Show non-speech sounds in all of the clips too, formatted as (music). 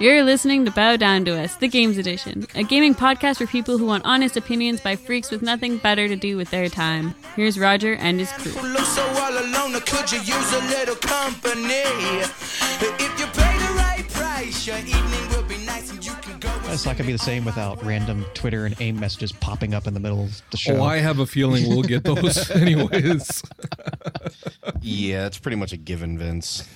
You're listening to Bow Down to Us, the Games Edition, a gaming podcast for people who want honest opinions by freaks with nothing better to do with their time. Here's Roger and his crew. Who looks so all alone, or could you use a little company? If you pay the right price, your evening will be nice and you can go. It's not gonna be the same without random Twitter and AIM messages popping up in the middle of the show. Oh, I have a feeling we'll get those (laughs) anyways. Yeah, it's pretty much a given, Vince.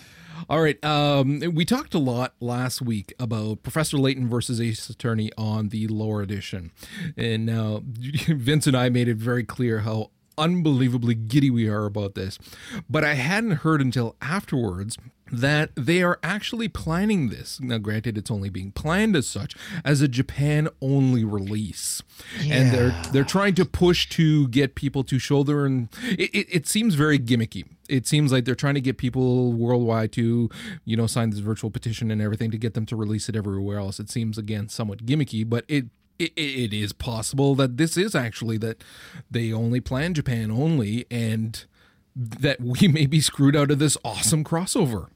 All right. Um, we talked a lot last week about Professor Layton versus Ace Attorney on the lower edition. And now (laughs) Vince and I made it very clear how unbelievably giddy we are about this. But I hadn't heard until afterwards that they are actually planning this. Now, granted, it's only being planned as such as a Japan only release, and they're they're trying to push to get people to shoulder and it, it, it seems very gimmicky. It seems like they're trying to get people worldwide to, you know, sign this virtual petition and everything to get them to release it everywhere else. It seems again somewhat gimmicky, but it it, it is possible that this is actually that they only plan Japan only and that we may be screwed out of this awesome crossover.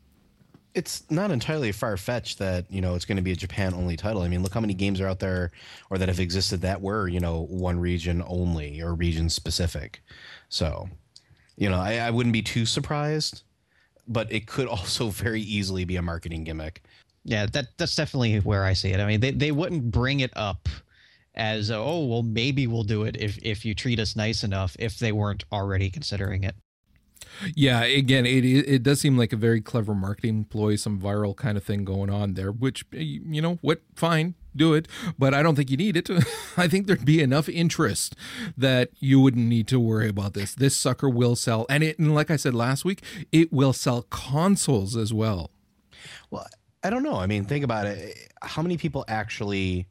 It's not entirely far fetched that you know it's going to be a Japan only title. I mean, look how many games are out there or that have existed that were you know one region only or region specific. So, you know, I, I wouldn't be too surprised, but it could (laughs) also very easily be a marketing gimmick. yeah, that that's definitely where I see it. I mean, they, they wouldn't bring it up as oh well maybe we'll do it if if you treat us nice enough if they weren't already considering it. Yeah, again, it it does seem like a very clever marketing ploy, some viral kind of thing going on there. Which eh, you know what, fine, do it, but I don't think you need it. (laughs) I think there'd be enough interest that you wouldn't need to worry about this. This sucker will sell, and it, and like I said last week, it will sell consoles as well. Well, I don't know. I mean, think about it. How many people actually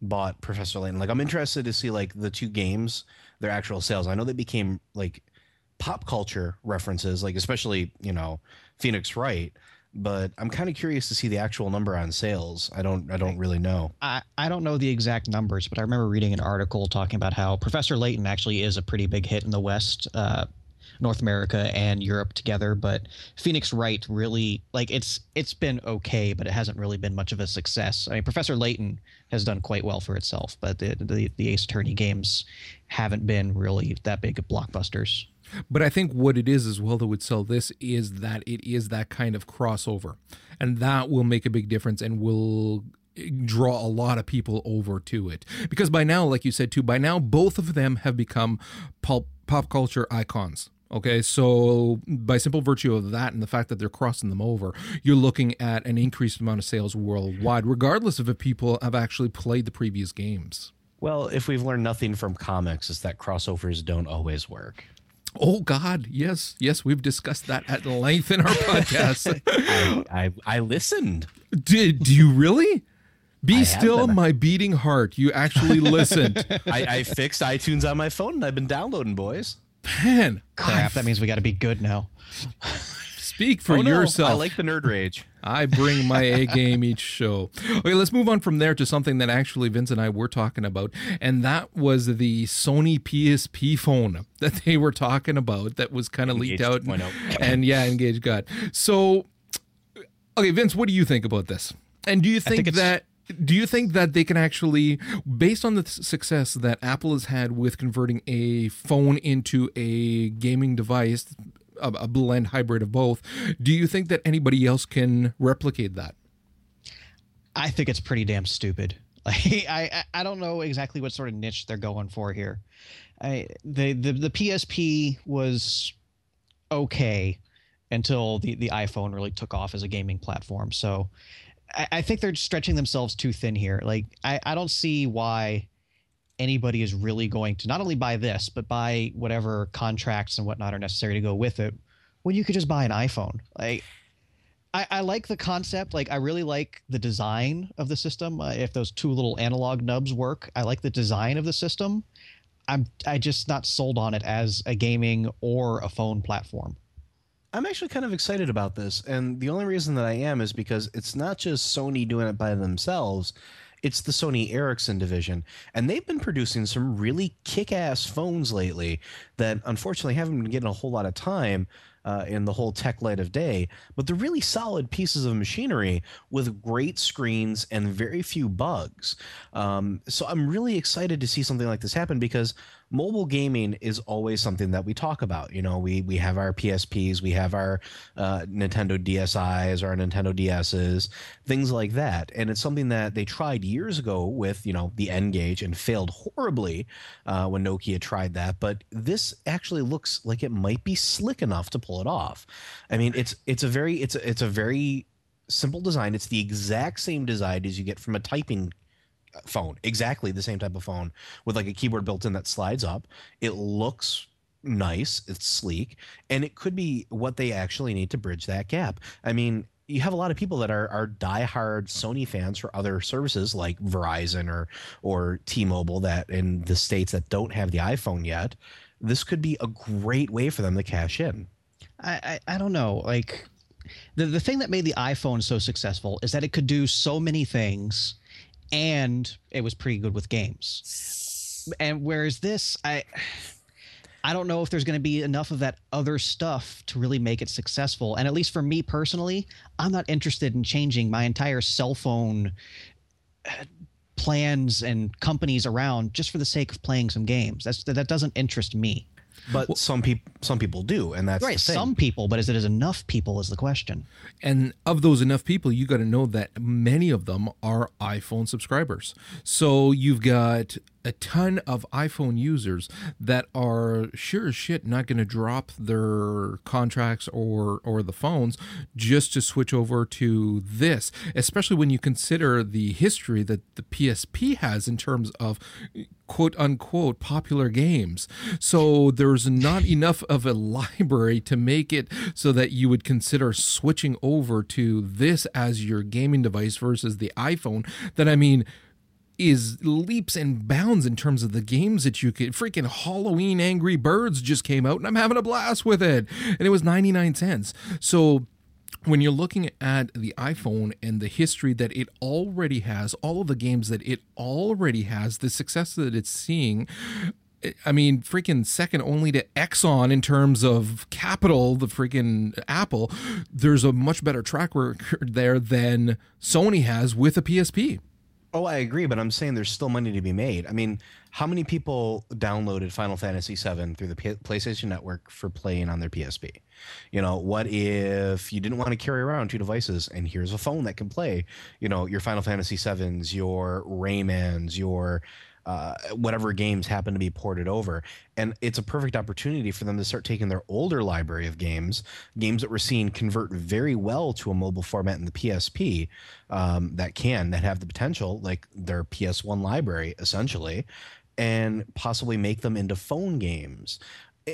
bought Professor Layton? Like, I'm interested to see like the two games, their actual sales. I know they became like pop culture references, like especially you know Phoenix Wright. But I'm kind of curious to see the actual number on sales. I don't. I don't really know. I, I don't know the exact numbers, but I remember reading an article talking about how Professor Layton actually is a pretty big hit in the West, uh, North America and Europe together. But Phoenix Wright really like it's it's been okay, but it hasn't really been much of a success. I mean, Professor Layton has done quite well for itself, but the the, the Ace Attorney games haven't been really that big of blockbusters. But I think what it is as well that would sell this is that it is that kind of crossover. And that will make a big difference and will eh, draw a lot of people over to it. Because by now, like you said too, by now both of them have become pulp, pop culture icons. Okay, so by simple virtue of that and the fact that they're crossing them over, you're looking at an increased amount of sales worldwide, regardless of if people have actually played the previous games. Well, if we've learned nothing from comics, is that crossovers don't always work. Oh God, yes, yes, we've discussed that at length in our podcast. (laughs) I, I I listened. Did do you really? Be have still, my beating heart. You actually listened, (laughs) I, I fixed iTunes on my phone and I've been downloading, boys. man. Crap, that means we got to be good now. (laughs) Speak for Oh, no, yourself. I like the nerd rage. (laughs) I bring my A game each show. Okay, let's move on from there to something that actually Vince and I were talking about, and that was the Sony PSP phone (laughs) that they were talking about that was kind of leaked out. N-Gage 2.0. (laughs) And yeah, Engage got. So, okay, Vince, what do you think about this? And do you think, think that do you think that they can actually based on the success that Apple has had with converting a phone into a gaming device a, a blend hybrid of both do you think that anybody else can replicate that I think it's pretty damn stupid. (laughs) Like I, I don't know exactly what sort of niche they're going for here. I the the, the PSP was okay until the, the iPhone really took off as a gaming platform. So I, I think they're stretching themselves too thin here. Like I, I don't see why anybody is really going to not only buy this, but buy whatever contracts and whatnot are necessary to go with it when you could just buy an iPhone. Like I, I like the concept. Like, I really like the design of the system. Uh, if those two little analog nubs work, I like the design of the system. I'm I just not sold on it as a gaming or a phone platform. I'm actually kind of excited about this, and the only reason that I am is because it's not just Sony doing it by themselves. It's the Sony Ericsson division, and they've been producing some really kick-ass phones lately that unfortunately haven't been getting a whole lot of time. uh, in the whole tech light of day, but they're really solid pieces of machinery with great screens and very few bugs. Um, so I'm really excited to see something like this happen because mobile gaming is always something that we talk about. You know, we we have our PSPs, we have our uh, Nintendo DSi's, our Nintendo DS's, things like that, and it's something that they tried years ago with you know the N-Gage and failed horribly uh, when Nokia tried that. But this actually looks like it might be slick enough to pull it off. I mean, it's it's a very it's a, it's a very simple design. It's the exact same design as you get from a typing uh, phone, exactly the same type of phone with like a keyboard built in that slides up. It looks nice, it's sleek, and it could be what they actually need to bridge that gap. I mean, you have a lot of people that are are diehard Sony fans for other services like Verizon or or T-Mobile that in the states that don't have the iPhone yet. This could be a great way for them to cash in. I, I, I don't know. Like the the thing that made the iPhone so successful is that it could do so many things, and it was pretty good with games. And whereas this, I. I don't know if there's going to be enough of that other stuff to really make it successful. And at least for me personally, I'm not interested in changing my entire cell phone uh, plans and companies around just for the sake of playing some games. That's that doesn't interest me. But some people some people do, and that's right. the thing. Some people, but is it as enough people is the question. And of those enough people, you got to know that many of them are iPhone subscribers. So you've got a ton of iPhone users that are sure as shit not going to drop their contracts or or the phones just to switch over to this, especially when you consider the history that the PSP has in terms of quote unquote popular games. So there's not (laughs) enough of a library to make it so that you would consider switching over to this as your gaming device versus the iPhone. That I mean is leaps and bounds in terms of the games that you could freaking Halloween Angry Birds just came out and I'm having a blast with it and it was 99 cents. So when you're looking at the iPhone and the history that it already has, all of the games that it already has, the success that it's seeing, I mean, freaking second only to Exxon in terms of capital, the freaking Apple, there's a much better track record there than Sony has with a PSP. Oh, I agree, but I'm saying there's still money to be made. I mean, how many people downloaded Final Fantasy VII through the P- PlayStation Network for playing on their PSP? You know, what if you didn't want to carry around two devices and here's a phone that can play, you know, your Final Fantasy VIIs, your Raymans, your uh, whatever games happen to be ported over. And it's a perfect opportunity for them to start taking their older library of games, games that we're seeing convert very well to a mobile format in the PSP um, that can, that have the potential, like their PS1 library essentially, and possibly make them into phone games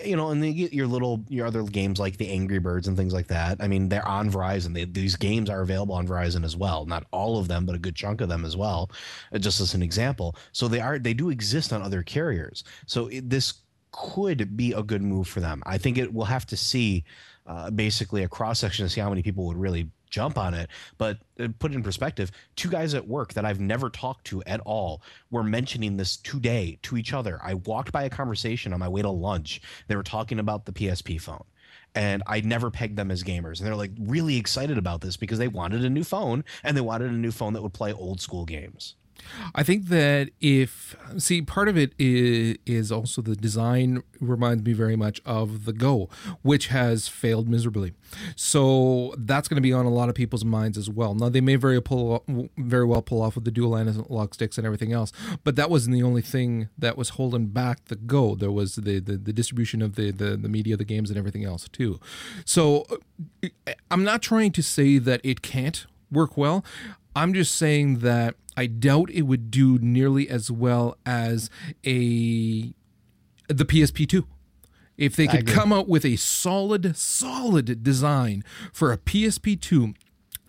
you know, and then you get your little your other games like the Angry Birds and things like that. I mean, they're on Verizon. They, these games are available on Verizon as well. Not all of them, but a good chunk of them as well. uh, Just as an example, so they are they do exist on other carriers. So it, this could be a good move for them. I think it will have to see uh, basically a cross section to see how many people would really jump on it. But uh, put it in perspective, two guys at work that I've never talked to at all were mentioning this today to each other. I walked by a conversation on my way to lunch. They were talking about the PSP phone. And I never pegged them as gamers. And they're like really excited about this because they wanted a new phone and they wanted a new phone that would play old school games. I think that if see part of it is, is also the design reminds me very much of the Go, which has failed miserably. So that's going to be on a lot of people's minds as well. Now they may very pull very well pull off with the dual analog sticks and everything else, but that wasn't the only thing that was holding back the Go. There was the the, the distribution of the, the the media, the games, and everything else too. So uh, I'm not trying to say that it can't work well. I'm just saying that I doubt it would do nearly as well as a the PSP2. If they could come out with a solid, solid design for a PSP2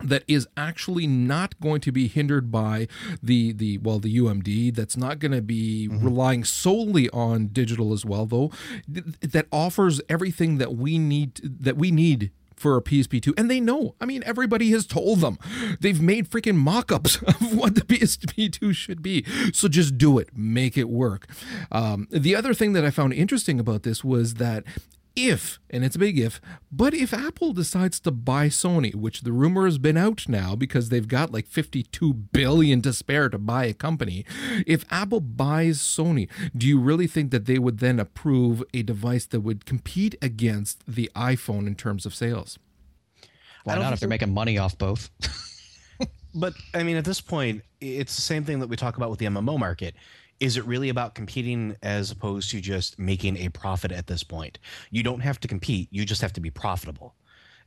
that is actually not going to be hindered by the the well the UMD that's not going to be mm-hmm. relying solely on digital as well though th- that offers everything that we need that we need for a PSP2 and they know. I mean everybody has told them. They've made freaking mock-ups (laughs) of what the PSP2 should be. So just do it. Make it work. Um, the other thing that I found interesting about this was that if, and it's a big if, but if Apple decides to buy Sony, which the rumor has been out now because they've got like 52 billion to spare to buy a company, if Apple buys Sony, do you really think that they would then approve a device that would compete against the iPhone in terms of sales? Why don't if they're they're- making money off both? But I mean, at this point, it's the same thing that we talk about with the MMO market. Is it really about competing as opposed to just making a profit at this point? You don't have to compete, you just have to be profitable.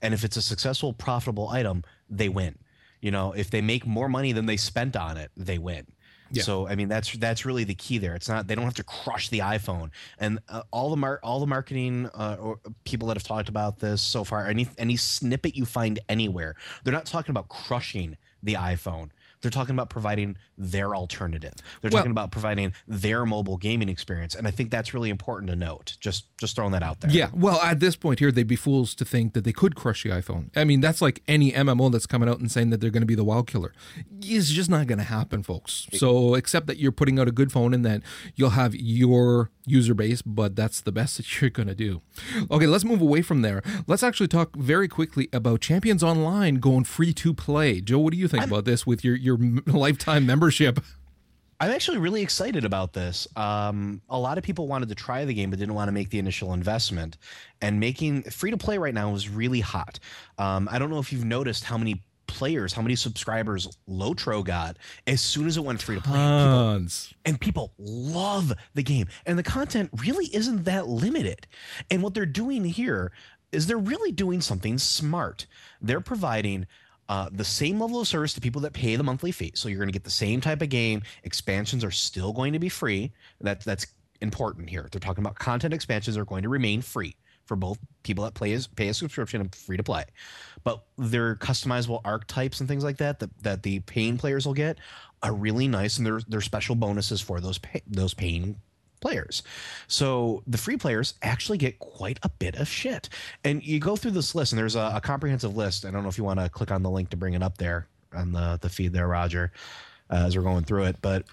And if it's a successful, profitable item, they win. You know, if they make more money than they spent on it, they win. Yeah. So I mean that's that's really the key there. It's not they don't have to crush the iPhone and uh, all the mar- all the marketing uh, or people that have talked about this so far. Any any snippet you find anywhere, they're not talking about crushing the iPhone. They're talking about providing their alternative. They're Well- talking about providing their mobile gaming experience, and I think that's really important to note. Just just throwing that out there. Yeah, well, at this point here, they'd be fools to think that they could crush the iPhone. I mean, that's like any MMO that's coming out and saying that they're going to be the WoW killer. It's just not going to happen, folks. So, except that you're putting out a good phone and that you'll have your user base, but that's the best (laughs) that you're going to do. Okay, let's move away from there. Let's actually talk very quickly about Champions Online going free to play. Joe, what do you think about this with your your (laughs) lifetime membership? I'm actually really excited about this. Um, a lot of people wanted to try the game but didn't want to make the initial investment. And making free to play right now is really hot. Um, I don't know if you've noticed how many players, how many subscribers Lotro got as soon as it went free to play. People, and people love the game. And the content really isn't that limited. And what they're doing here is they're really doing something smart. They're providing uh, the same level of service to people that pay the monthly fee. So you're going to get the same type of game. Expansions are still going to be free. That that's important here. They're talking about content expansions are going to remain free for both people that play as pay a subscription and free to play. But their customizable archetypes and things like that that, that the paying players will get are really nice, and they're they're special bonuses for those pay, those paying players. So the free players actually get quite a bit of shit. And you go through this list, and there's a, a comprehensive list. I don't know if you want to click on the link to bring it up there on the the feed there, Roger, uh, as we're going through it. But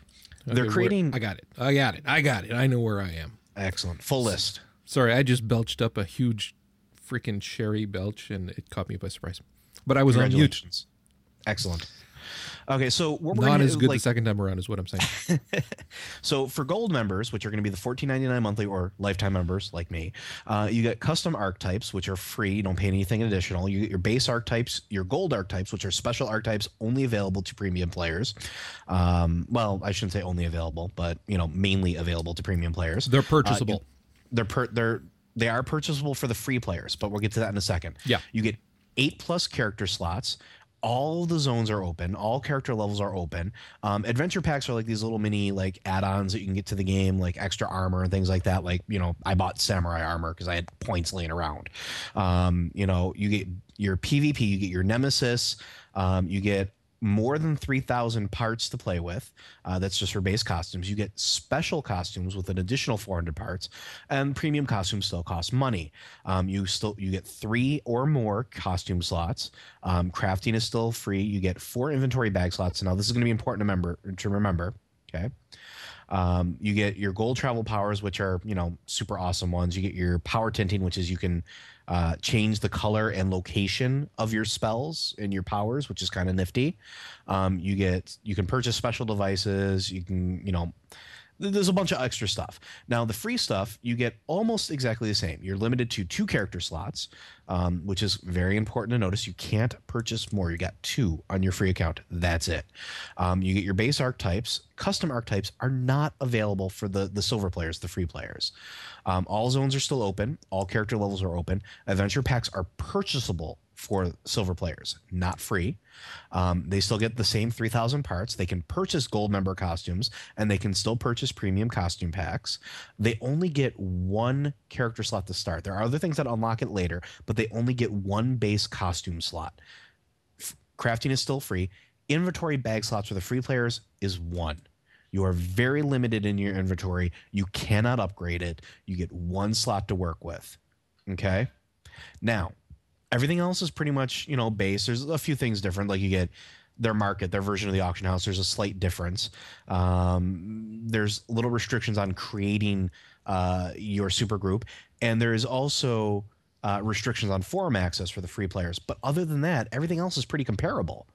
they're creating I got it. I got it. I got it. I know where I am. excellent full list. Sorry, I just belched up a huge freaking sherry belch and it caught me by surprise. But I was on mute. Excellent. Okay, so what we're Not as good like, the second time around is what I'm saying. (laughs) So for gold members, which are going to be the $14.99 monthly or lifetime members like me, uh, you get custom archetypes, which are free. You don't pay anything additional. You get your base archetypes, your gold archetypes, which are special archetypes only available to premium players. Um, well, I shouldn't say only available, but you know, mainly available to premium players. They're purchasable. They're per, they're they are purchasable for the free players, but we'll get to that in a second. Yeah. You get eight plus character slots. All the zones are open. All character levels are open. Um, adventure packs are like these little mini like add-ons that you can get to the game, like extra armor and things like that. Like you know, I bought samurai armor because I had points laying around. Um, you know, you get your PvP, you get your nemesis, um, you get more than 3,000 parts to play with. Uh, that's just for base costumes. You get special costumes with an additional 400 parts, and premium costumes still cost money. Um, you still you get three or more costume slots. Um, crafting is still free. You get four inventory bag slots. Now this is going to be important to remember. To remember, okay. Um, you get your gold travel powers, which are you know super awesome ones. You get your power tinting, which is you can uh, change the color and location of your spells and your powers, which is kind of nifty. Um, you get you can purchase special devices. You can you know there's a bunch of extra stuff. Now the free stuff you get almost exactly the same. You're limited to two character slots, um, which is very important to notice. You can't purchase more. You got two on your free account. That's it. Um, you get your base archetypes. Custom archetypes are not available for the the silver players, the free players. Um, all zones are still open. All character levels are open. Adventure packs are purchasable for silver players, not free. Um, they still get the same 3,000 parts. They can purchase gold member costumes and they can still purchase premium costume packs. They only get one character slot to start. There are other things that unlock it later, but they only get one base costume slot. F- crafting is still free. Inventory bag slots for the free players is one. You are very limited in your inventory. You cannot upgrade it. You get one slot to work with. Okay. Now, everything else is pretty much, you know, base. There's a few things different. Like you get their market, their version of the auction house. There's a slight difference. Um, there's little restrictions on creating uh, your super group, and there is also uh, restrictions on forum access for the free players. But other than that, everything else is pretty comparable.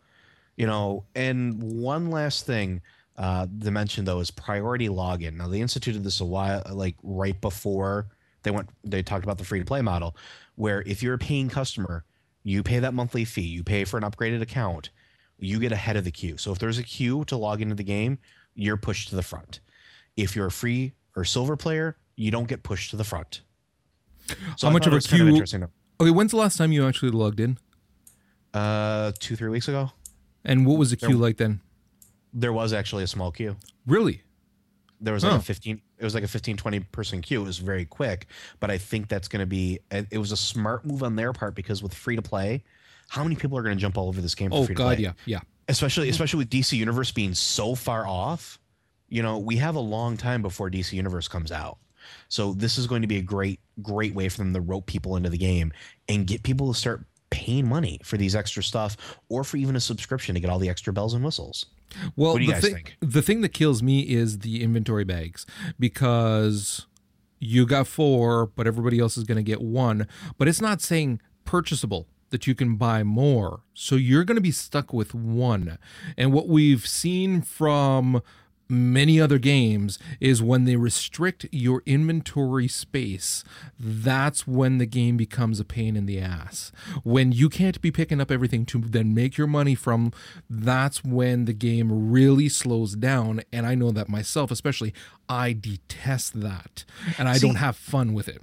You know, and one last thing uh, to mention though is priority login. Now they instituted this a while, like right before they went. They talked about the free to play model, where if you're a paying customer, you pay that monthly fee, you pay for an upgraded account, you get ahead of the queue. So if there's a queue to log into the game, you're pushed to the front. If you're a free or silver player, you don't get pushed to the front. So How I much of a was kind queue- interesting. Okay, when's the last time you actually logged in? Uh, two three weeks ago, And what was the queue There- like then? there was actually a small queue. Really? there was like a 15 it was like a 15 20 person queue. It was very quick but i think that's going to be it was a smart move on their part because with free to play how many people are going to jump all over this game for Oh free to god, play? yeah, yeah. especially especially with dc universe being so far off you know we have a long time before dc universe comes out. So this is going to be a great great way for them to rope people into the game and get people to start paying money for these extra stuff or for even a subscription to get all the extra bells and whistles Well, What do you the think? The thing that kills me is the inventory bags because you got four, but everybody else is going to get one. But it's not saying purchasable that you can buy more. So you're going to be stuck with one. And what we've seen from many other games is when they restrict your inventory space, that's when the game becomes a pain in the ass. When you can't be picking up everything to then make your money from, that's when the game really slows down. And I know that myself, especially, I detest that. And I don't have fun with it.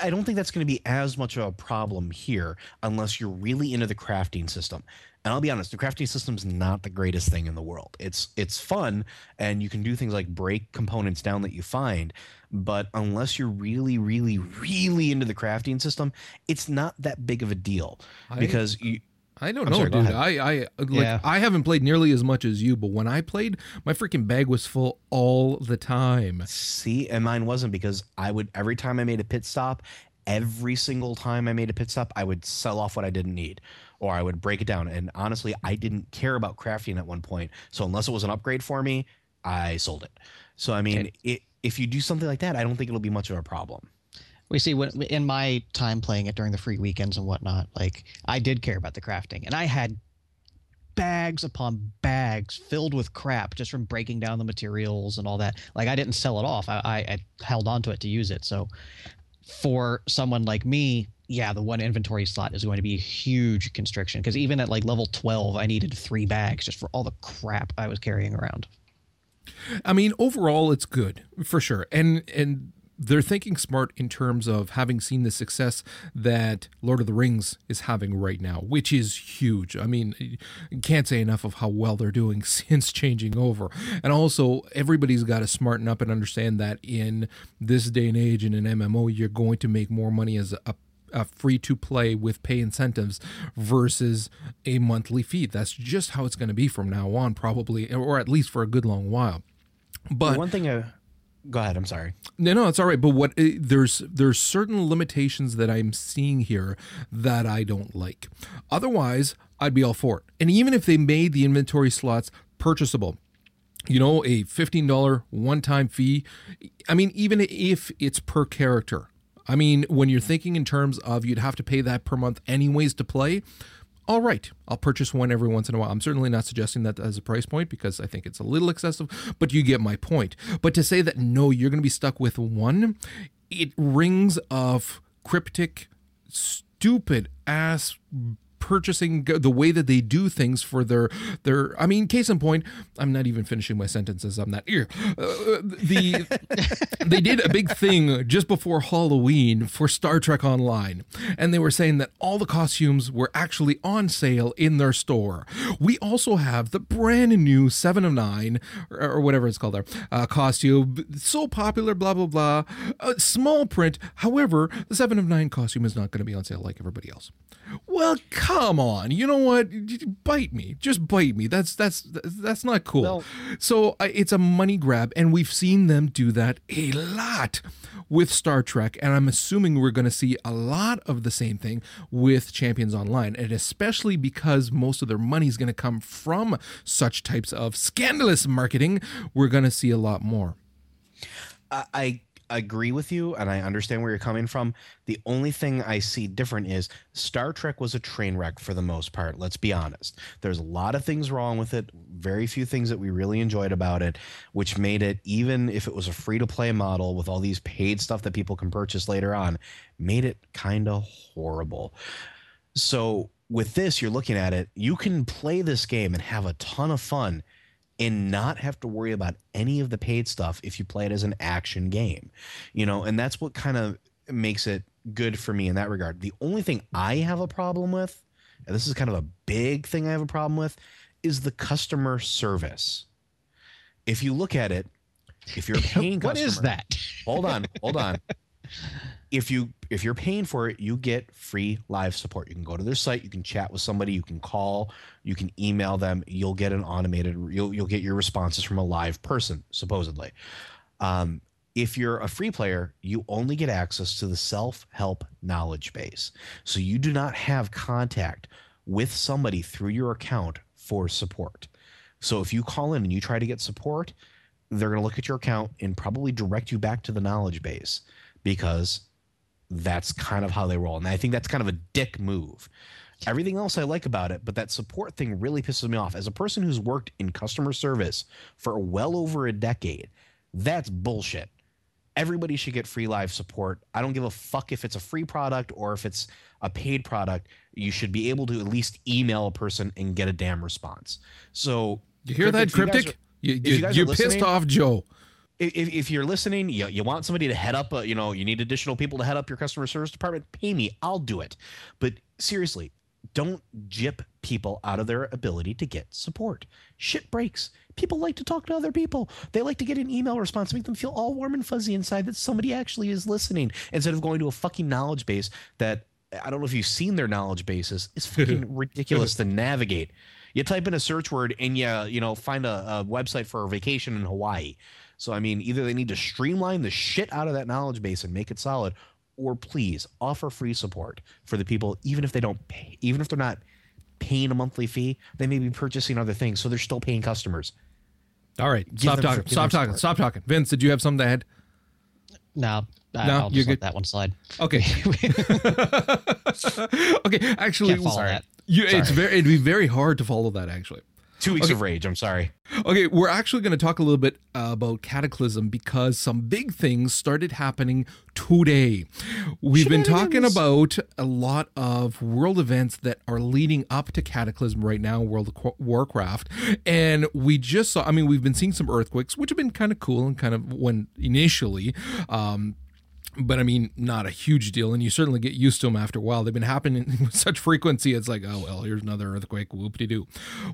I don't think that's going to be as much of a problem here unless you're really into the crafting system. And I'll be honest, the crafting system's not the greatest thing in the world. It's it's fun and you can do things like break components down that you find, but unless you're really really really into the crafting system, it's not that big of a deal because you I don't I'm know, sorry, dude. I, I like Yeah. I haven't played nearly as much as you, but when I played, my freaking bag was full all the time. See, and mine wasn't because I would every time I made a pit stop, every single time I made a pit stop, I would sell off what I didn't need, or I would break it down. And honestly, I didn't care about crafting at one point. So unless it was an upgrade for me, I sold it. So I mean, it, if you do something like that, I don't think it'll be much of a problem. We see when in my time playing it during the free weekends and whatnot, like I did care about the crafting, and I had bags upon bags filled with crap just from breaking down the materials and all that. Like I didn't sell it off; I, I, I held on to it to use it. So for someone like me, yeah, the one inventory slot is going to be a huge constriction because even at like level twelve, I needed three bags just for all the crap I was carrying around. I mean, overall, it's good for sure, and and they're thinking smart in terms of having seen the success that Lord of the Rings is having right now, which is huge. I mean, can't say enough of how well they're doing (laughs) since changing over. And also, everybody's got to smarten up and understand that in this day and age in an MMO, you're going to make more money as a free to play with pay incentives versus a monthly fee. That's just how it's going to be from now on, probably, or at least for a good long while. But one thing, uh, go ahead. I'm sorry. no, no, it's all right. But what eh, there's there's certain limitations that I'm seeing here that I don't like. Otherwise, I'd be all for it. And even if they made the inventory slots purchasable, you know, a $15 one-time fee, I mean, even if it's per character. I mean, when you're thinking in terms of you'd have to pay that per month anyways to play, all right, I'll purchase one every once in a while. I'm certainly not suggesting that as a price point because I think it's a little excessive, but you get my point. But to say that no, you're going to be stuck with one, it rings of cryptic, stupid ass purchasing the way that they do things for their their I mean case in point I'm not even finishing my sentences I'm not here. Uh, the (laughs) they did a big thing just before Halloween for Star Trek Online and they were saying that all the costumes were actually on sale in their store. We also have the brand new 7 of 9 or, or whatever it's called there uh, costume so popular blah blah blah uh, small print. However the 7 of 9 costume is not going to be on sale like everybody else Well, come on. You know what? Bite me. Just bite me. That's that's that's not cool. No. So uh, it's a money grab, and we've seen them do that a lot with Star Trek, and I'm assuming we're going to see a lot of the same thing with Champions Online, and especially because most of their money is going to come from such types of scandalous marketing, we're going to see a lot more. I, I agree with you and I understand where you're coming from. The only thing I see different is Star Trek was a train wreck for the most part. Let's be honest. There's a lot of things wrong with it, very few things that we really enjoyed about it, which made it, even if it was a free to play model with all these paid stuff that people can purchase later on, made it kind of horrible. So with this, you're looking at it, you can play this game and have a ton of fun and not have to worry about any of the paid stuff if you play it as an action game. You know, and that's what kind of makes it good for me in that regard. The only thing I have a problem with, and this is kind of a big thing I have a problem with, is the customer service. If you look at it, if you're a (laughs) paying What is customer- that? hold on, hold on. (laughs) If you if you're paying for it, you get free live support. You can go to their site, you can chat with somebody, you can call, you can email them. You'll get an automated. You'll you'll get your responses from a live person, supposedly. Um, if you're a free player, you only get access to the self help knowledge base. So you do not have contact with somebody through your account for support. So if you call in and you try to get support, they're going to look at your account and probably direct you back to the knowledge base because that's kind of how they roll. And I think that's kind of a dick move. Everything else I like about it, but that support thing really pisses me off. As a person who's worked in customer service for well over a decade, that's bullshit. Everybody should get free live support. I don't give a fuck if it's a free product or if it's a paid product. You should be able to at least email a person and get a damn response. So, You hear that, if you Cryptic? are- you, you you pissed off Joe. If, if you're listening, you, you want somebody to head up, a, you know, you need additional people to head up your customer service department, pay me, I'll do it. But seriously, don't jip people out of their ability to get support. Shit breaks. People like to talk to other people. They like to get an email response, make them feel all warm and fuzzy inside that somebody actually is listening instead of going to a fucking knowledge base that I don't know if you've seen their knowledge bases. It's (laughs) fucking ridiculous to navigate. You type in a search word and you, you know, find a, a website for a vacation in Hawaii. So I mean, either they need to streamline the shit out of that knowledge base and make it solid, or please offer free support for the people, even if they don't pay, even if they're not paying a monthly fee, they may be purchasing other things, so they're still paying customers. All right, stop talking. Stop talking. support. Stop talking. Vince, did you have something to add? No, I, No, I'll you're just let good. that one slide. Okay. (laughs) (laughs) okay. Actually, Can't follow sorry. that. You, it's very. It'd be very hard to follow that. Actually. Two weeks of rage. I'm sorry. Okay, we're actually going to talk a little bit uh, about Cataclysm because some big things started happening today. We've been talking about a lot of world events that are leading up to Cataclysm right now, World of Qu- Warcraft, and we just saw. I mean, we've been seeing some earthquakes, which have been kind of cool and kind of when initially. Um, but I mean, not a huge deal, and you certainly get used to them after a while. They've been happening (laughs) with such frequency. It's like, oh well, here's another earthquake, whoop de doo.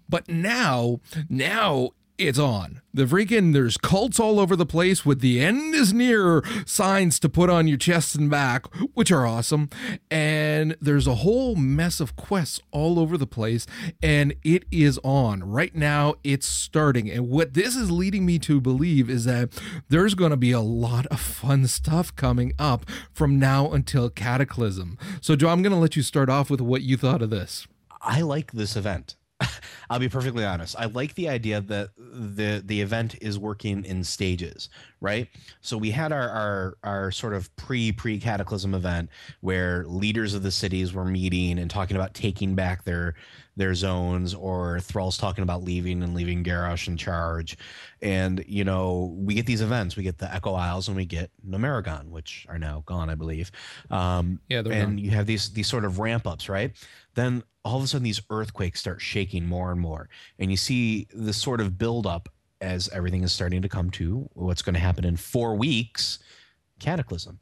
But now, now it's on. The freaking there's cults all over the place with the end is near signs to put on your chest and back, which are awesome. And there's a whole mess of quests all over the place, and it is on right now. It's starting, and what this is leading me to believe is that there's going to be a lot of fun stuff coming up from now until Cataclysm. So, Joe, I'm going to let you start off with what you thought of this. I like this event. (laughs) I'll be perfectly honest. I like the idea that the the event is working in stages, right? So we had our our, our sort of pre pre cataclysm event where leaders of the cities were meeting and talking about taking back their their zones, or Thrall's talking about leaving and leaving Garrosh in charge. And you know, we get these events. We get the Echo Isles and we get Gnomeregan, which are now gone, I believe. Um, Yeah, they're and gone. you have these these sort of ramp ups, right? Then all of a sudden these earthquakes start shaking more and more, and you see this sort of build up as everything is starting to come to what's going to happen in four weeks, cataclysm.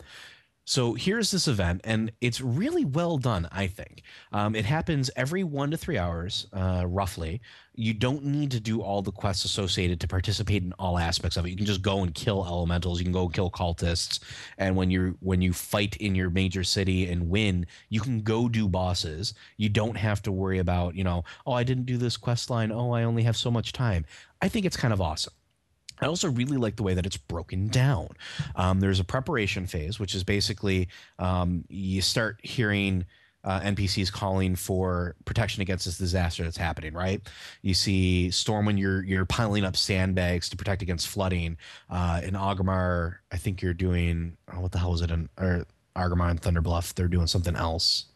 So here's this event, and it's really well done, I think. Um, it happens every one to three hours, uh, roughly. You don't need to do all the quests associated to participate in all aspects of it. You can just go and kill elementals. You can go kill cultists, and when you when you fight in your major city and win, you can go do bosses. You don't have to worry about you know, oh, I didn't do this quest line. Oh, I only have so much time. I think it's kind of awesome. I also really like the way that it's broken down. Um, there's a preparation phase, which is basically um, you start hearing uh, NPCs calling for protection against this disaster that's happening. Right? You see Stormwind you're you're piling up sandbags to protect against flooding. Uh, in Orgrimmar, I think you're doing oh, what the hell was it? In, or Orgrimmar and Thunderbluff, they're doing something else.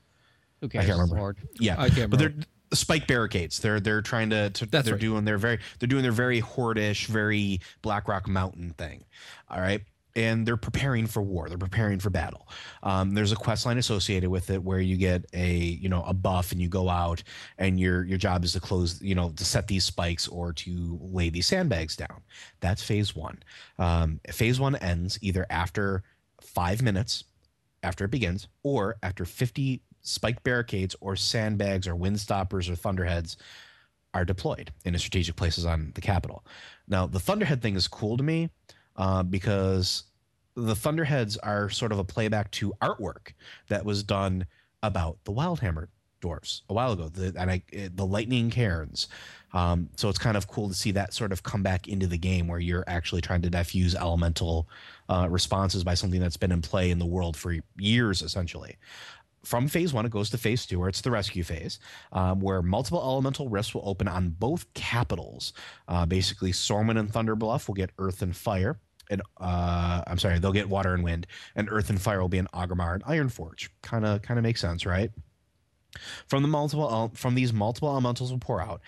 Who cares? can't remember. Lord. Yeah, I can't but they're remember. Spike barricades. They're they're trying to, to they're right. doing their very they're doing their very hordish, very Blackrock Mountain thing. All right. And they're preparing for war. They're preparing for battle. Um, there's a quest line associated with it where you get a you know a buff and you go out and your your job is to close you know to set these spikes or to lay these sandbags down. That's phase one. Um, phase one ends either after five minutes after it begins, or after 50 spike barricades or sandbags or wind stoppers or thunderheads are deployed in strategic places on the capital. Now, the thunderhead thing is cool to me uh, because the thunderheads are sort of a playback to artwork that was done about the Wildhammer dwarfs a while ago, the, and I, the lightning cairns. Um, so it's kind of cool to see that sort of come back into the game where you're actually trying to diffuse elemental uh, responses by something that's been in play in the world for years, essentially. From phase one, it goes to phase two, where it's the rescue phase, um, where multiple elemental rifts will open on both capitals. Uh, basically, Stormwind and Thunderbluff will get Earth and Fire, and uh, I'm sorry, they'll get Water and Wind, and Earth and Fire will be in Orgrimmar and Ironforge. Kind of, kind of makes sense, right? From the multiple, from these multiple elementals will pour out,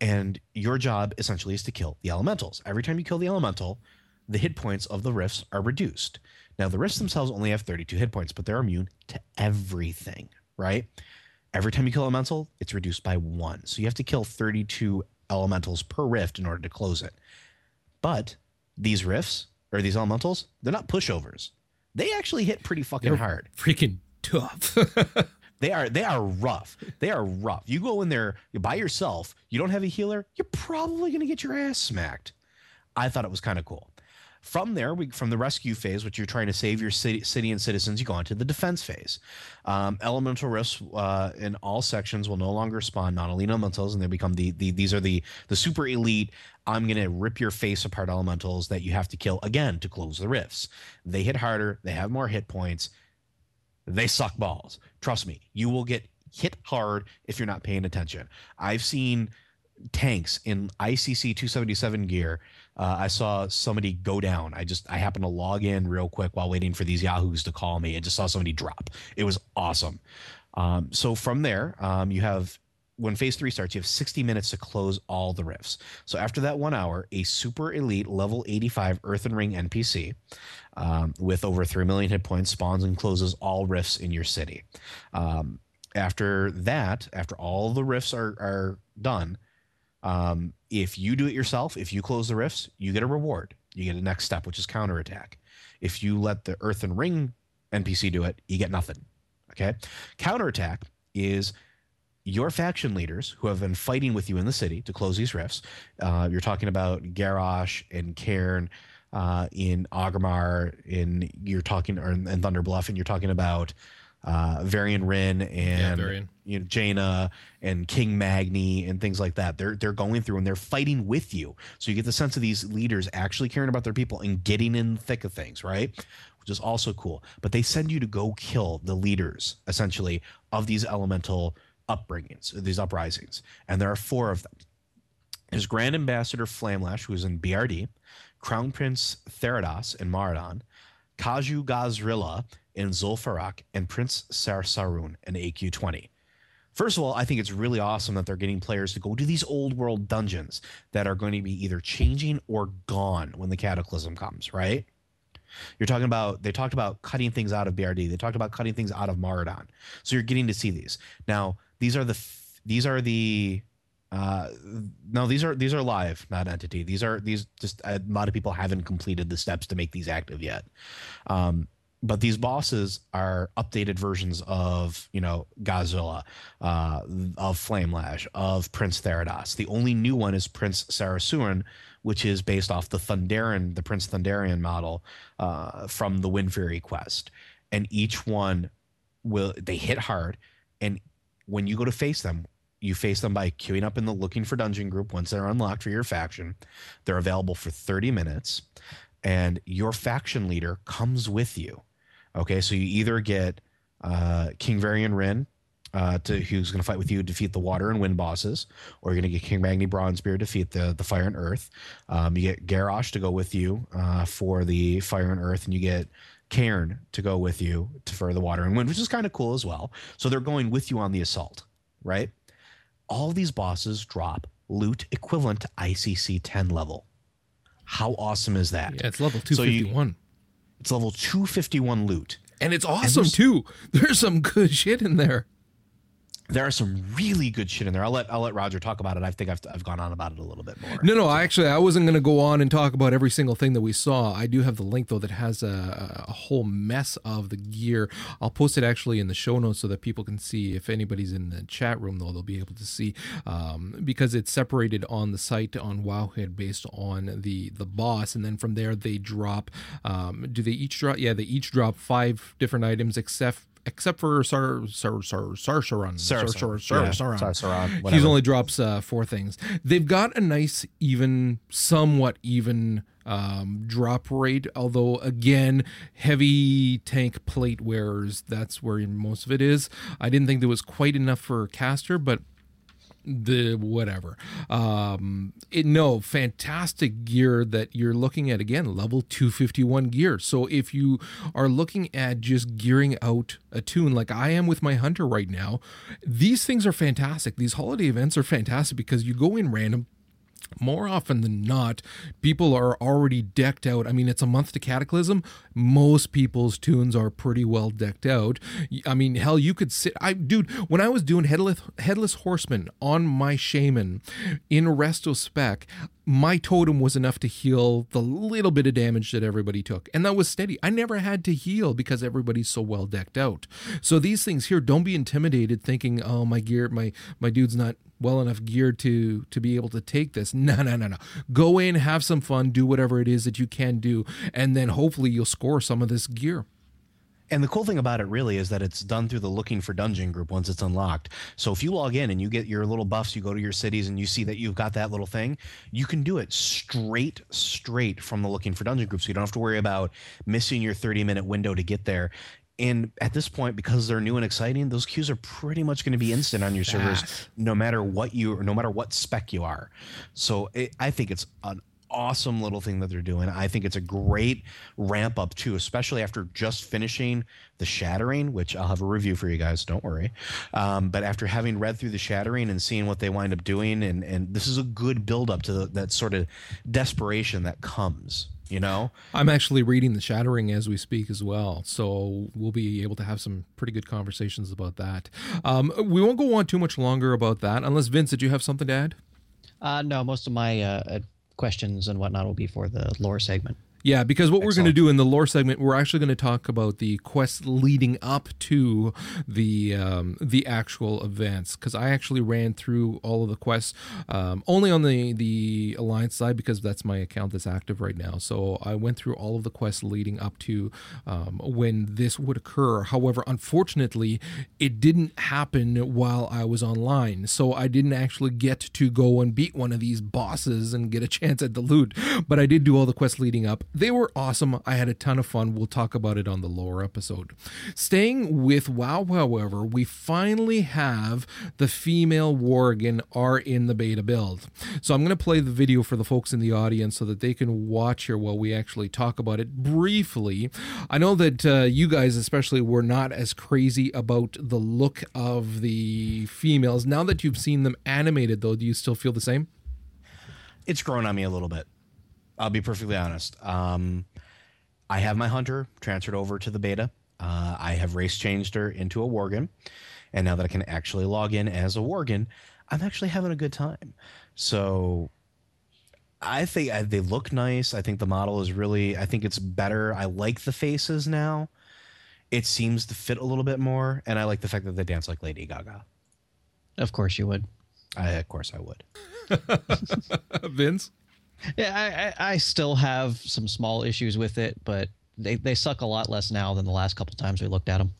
and your job essentially is to kill the elementals. Every time you kill the elemental, the hit points of the rifts are reduced. Now, the rifts themselves only have 32 hit points, but they're immune to everything, right? Every time you kill elemental, it's reduced by one. So you have to kill 32 elementals per rift in order to close it. But these rifts, or these elementals, they're not pushovers. They actually hit pretty fucking They're hard. Freaking tough. (laughs) They are they are rough. They are rough. You go in there by yourself. You don't have a healer. You're probably gonna get your ass smacked. I thought it was kind of cool. From there, we from the rescue phase, which you're trying to save your city, city and citizens, you go on to the defense phase. Um, elemental rifts uh, in all sections will no longer spawn non-elite elementals, and they become the, the these are the the super elite. I'm gonna rip your face apart elementals that you have to kill again to close the rifts. They hit harder. They have more hit points they suck balls. Trust me, you will get hit hard if you're not paying attention. I've seen tanks in ICC 277 gear. Uh, I saw somebody go down. I just I happened to log in real quick while waiting for these yahoos to call me and just saw somebody drop. It was awesome. Um, so from there, um, you have when phase three starts, you have 60 minutes to close all the rifts. So after that one hour, a super elite level 85 Earthen Ring NPC um, with over 3 million hit points spawns and closes all rifts in your city. Um, after that, after all the rifts are, are done, um, if you do it yourself, if you close the rifts, you get a reward. You get a next step, which is counterattack. If you let the Earthen Ring NPC do it, you get nothing. Okay. Counterattack is your faction leaders who have been fighting with you in the city to close these rifts. Uh, you're talking about Garrosh and Cairn uh, in Orgrimmar, in you're talking or in Thunderbluff, and you're talking about uh, Varian Wrynn and Varian. you know, Jaina and King Magni and things like that. They're they're going through and they're fighting with you. So you get the sense of these leaders actually caring about their people and getting in the thick of things, right? Which is also cool. But they send you to go kill the leaders, essentially, of these elemental upbringings, these uprisings. And there are four of them. There's Grand Ambassador Flamelash, who is in BRD, Crown Prince Theradras in Maraudon, Kai'ju Gahz'rilla in Zul'Farrak, and Prince Sarsarun in AQ20. First of all, I think it's really awesome that they're getting players to go to these old world dungeons that are going to be either changing or gone when the cataclysm comes, right? You're talking about they talked about cutting things out of BRD. They talked about cutting things out of Maraudon. So you're getting to see these. Now, these are the these are the uh no these are these are live not entity these are these just a lot of people haven't completed the steps to make these active yet um but these bosses are updated versions of you know Godzilla, uh, of Flamelash, of Prince Theradras. The only new one is Prince Sarsarun, which is based off the Thunderaan, the Prince Thunderaan model uh, from the Wind Fury quest. And each one will they hit hard, and when you go to face them, you face them by queuing up in the looking for dungeon group once they're unlocked for your faction. They're available for 30 minutes, and your faction leader comes with you. Okay, so you either get uh, King Varian Wrynn, uh, to who's going to fight with you, defeat the water and wind bosses, or you're going to get King Magni Bronzebeard, defeat the the fire and earth. Um, you get Garrosh to go with you uh, for the fire and earth, and you get Cairn to go with you to, for the water and wind, which is kind of cool as well. So they're going with you on the assault, right? All these bosses drop loot equivalent to ICC 10 level. How awesome is that? Yeah, it's level So you- 251. It's level 251 loot. and it's awesome there's- too. (laughs) There's some good shit in there. There are some really good shit in there. I'll let I'll let Roger talk about it. I think I've I've gone on about it a little bit more. No, no, actually, I wasn't going to go on and talk about every single thing that we saw. I do have the link though that has a, a whole mess of the gear. I'll post it actually in the show notes so that people can see. If anybody's in the chat room though, they'll be able to see um, because it's separated on the site on Wowhead based on the the boss, and then from there they drop. Um, do they each drop? Yeah, they each drop five different items except. Except for Sar Sar Sar. Sar Sar Sar Yeah, Saran. He's only drops uh, four things. They've got a nice, even, somewhat even um, drop rate. Although, again, heavy tank plate wearers, that's where most of it is. I didn't think there was quite enough for caster, but the whatever. Um it no fantastic gear that you're looking at again level 251 gear. So if you are looking at just gearing out a toon like i am with my hunter right now these things are fantastic. These holiday events are fantastic because you go in random more often than not, people are already decked out. I mean, it's a month to Cataclysm. Most people's toons are pretty well decked out. I mean, hell, you could sit. I, dude, when I was doing headless, headless horseman on my shaman in resto spec, my totem was enough to heal the little bit of damage that everybody took, and that was steady. I never had to heal because everybody's so well decked out. So these things here, don't be intimidated thinking, "Oh, my gear, my my dude's not well enough geared to to be able to take this." (laughs) No, no, no, no. Go in, have some fun, do whatever it is that you can do, and then hopefully you'll score some of this gear. And the cool thing about it really is that it's done through the looking for dungeon group once it's unlocked. So if you log in and you get your little buffs, you go to your cities and you see that you've got that little thing, you can do it straight, straight from the looking for dungeon group. So you don't have to worry about missing your 30 minute window to get there. And at this point, because they're new and exciting, those queues are pretty much going to be instant on your servers, Fast. no matter what you, no matter what spec you are. So it, I think it's an awesome little thing that they're doing. I think it's a great ramp up too, especially after just finishing the Shattering, which I'll have a review for you guys. Don't worry. Um, but after having read through the Shattering and seeing what they wind up doing, and and this is a good build up to the, that sort of desperation that comes. You know, I'm actually reading The Shattering as we speak as well, so we'll be able to have some pretty good conversations about that. Um, we won't go on too much longer about that, unless Vince, did you have something to add? Uh, no, most of my uh, uh, questions and whatnot will be for the lore segment. Yeah, because what we're going to do in the lore segment, we're actually going to talk about the quests leading up to the um, the actual events. Because I actually ran through all of the quests um, only on the the alliance side because that's my account that's active right now. So I went through all of the quests leading up to um, when this would occur. However, unfortunately, it didn't happen while I was online, so I didn't actually get to go and beat one of these bosses and get a (laughs) chance at the loot. But I did do all the quests leading up. They were awesome. I had a ton of fun. We'll talk about it on the lore episode. Staying with WoW, however, we finally have the female Worgen are in the beta build. So I'm going to play the video for the folks in the audience so that they can watch here while we actually talk about it briefly. I know that uh, you guys, especially, were not as crazy about the look of the females. Now that you've seen them animated, though, do you still feel the same? it's grown on me a little bit. I'll be perfectly honest. Um, I have my hunter transferred over to the beta. Uh, I have race changed her into a Worgen, and now that I can actually log in as a Worgen, I'm actually having a good time. So I think I, they look nice. I think the model is really. I think it's better. I like the faces now. it seems to fit a little bit more, and I like the fact that they dance like Lady Gaga. Of course you would. I, of course, I would. (laughs) Vince? Yeah, I, I, still have some small issues with it, but they, they suck a lot less now than the last couple times we looked at them.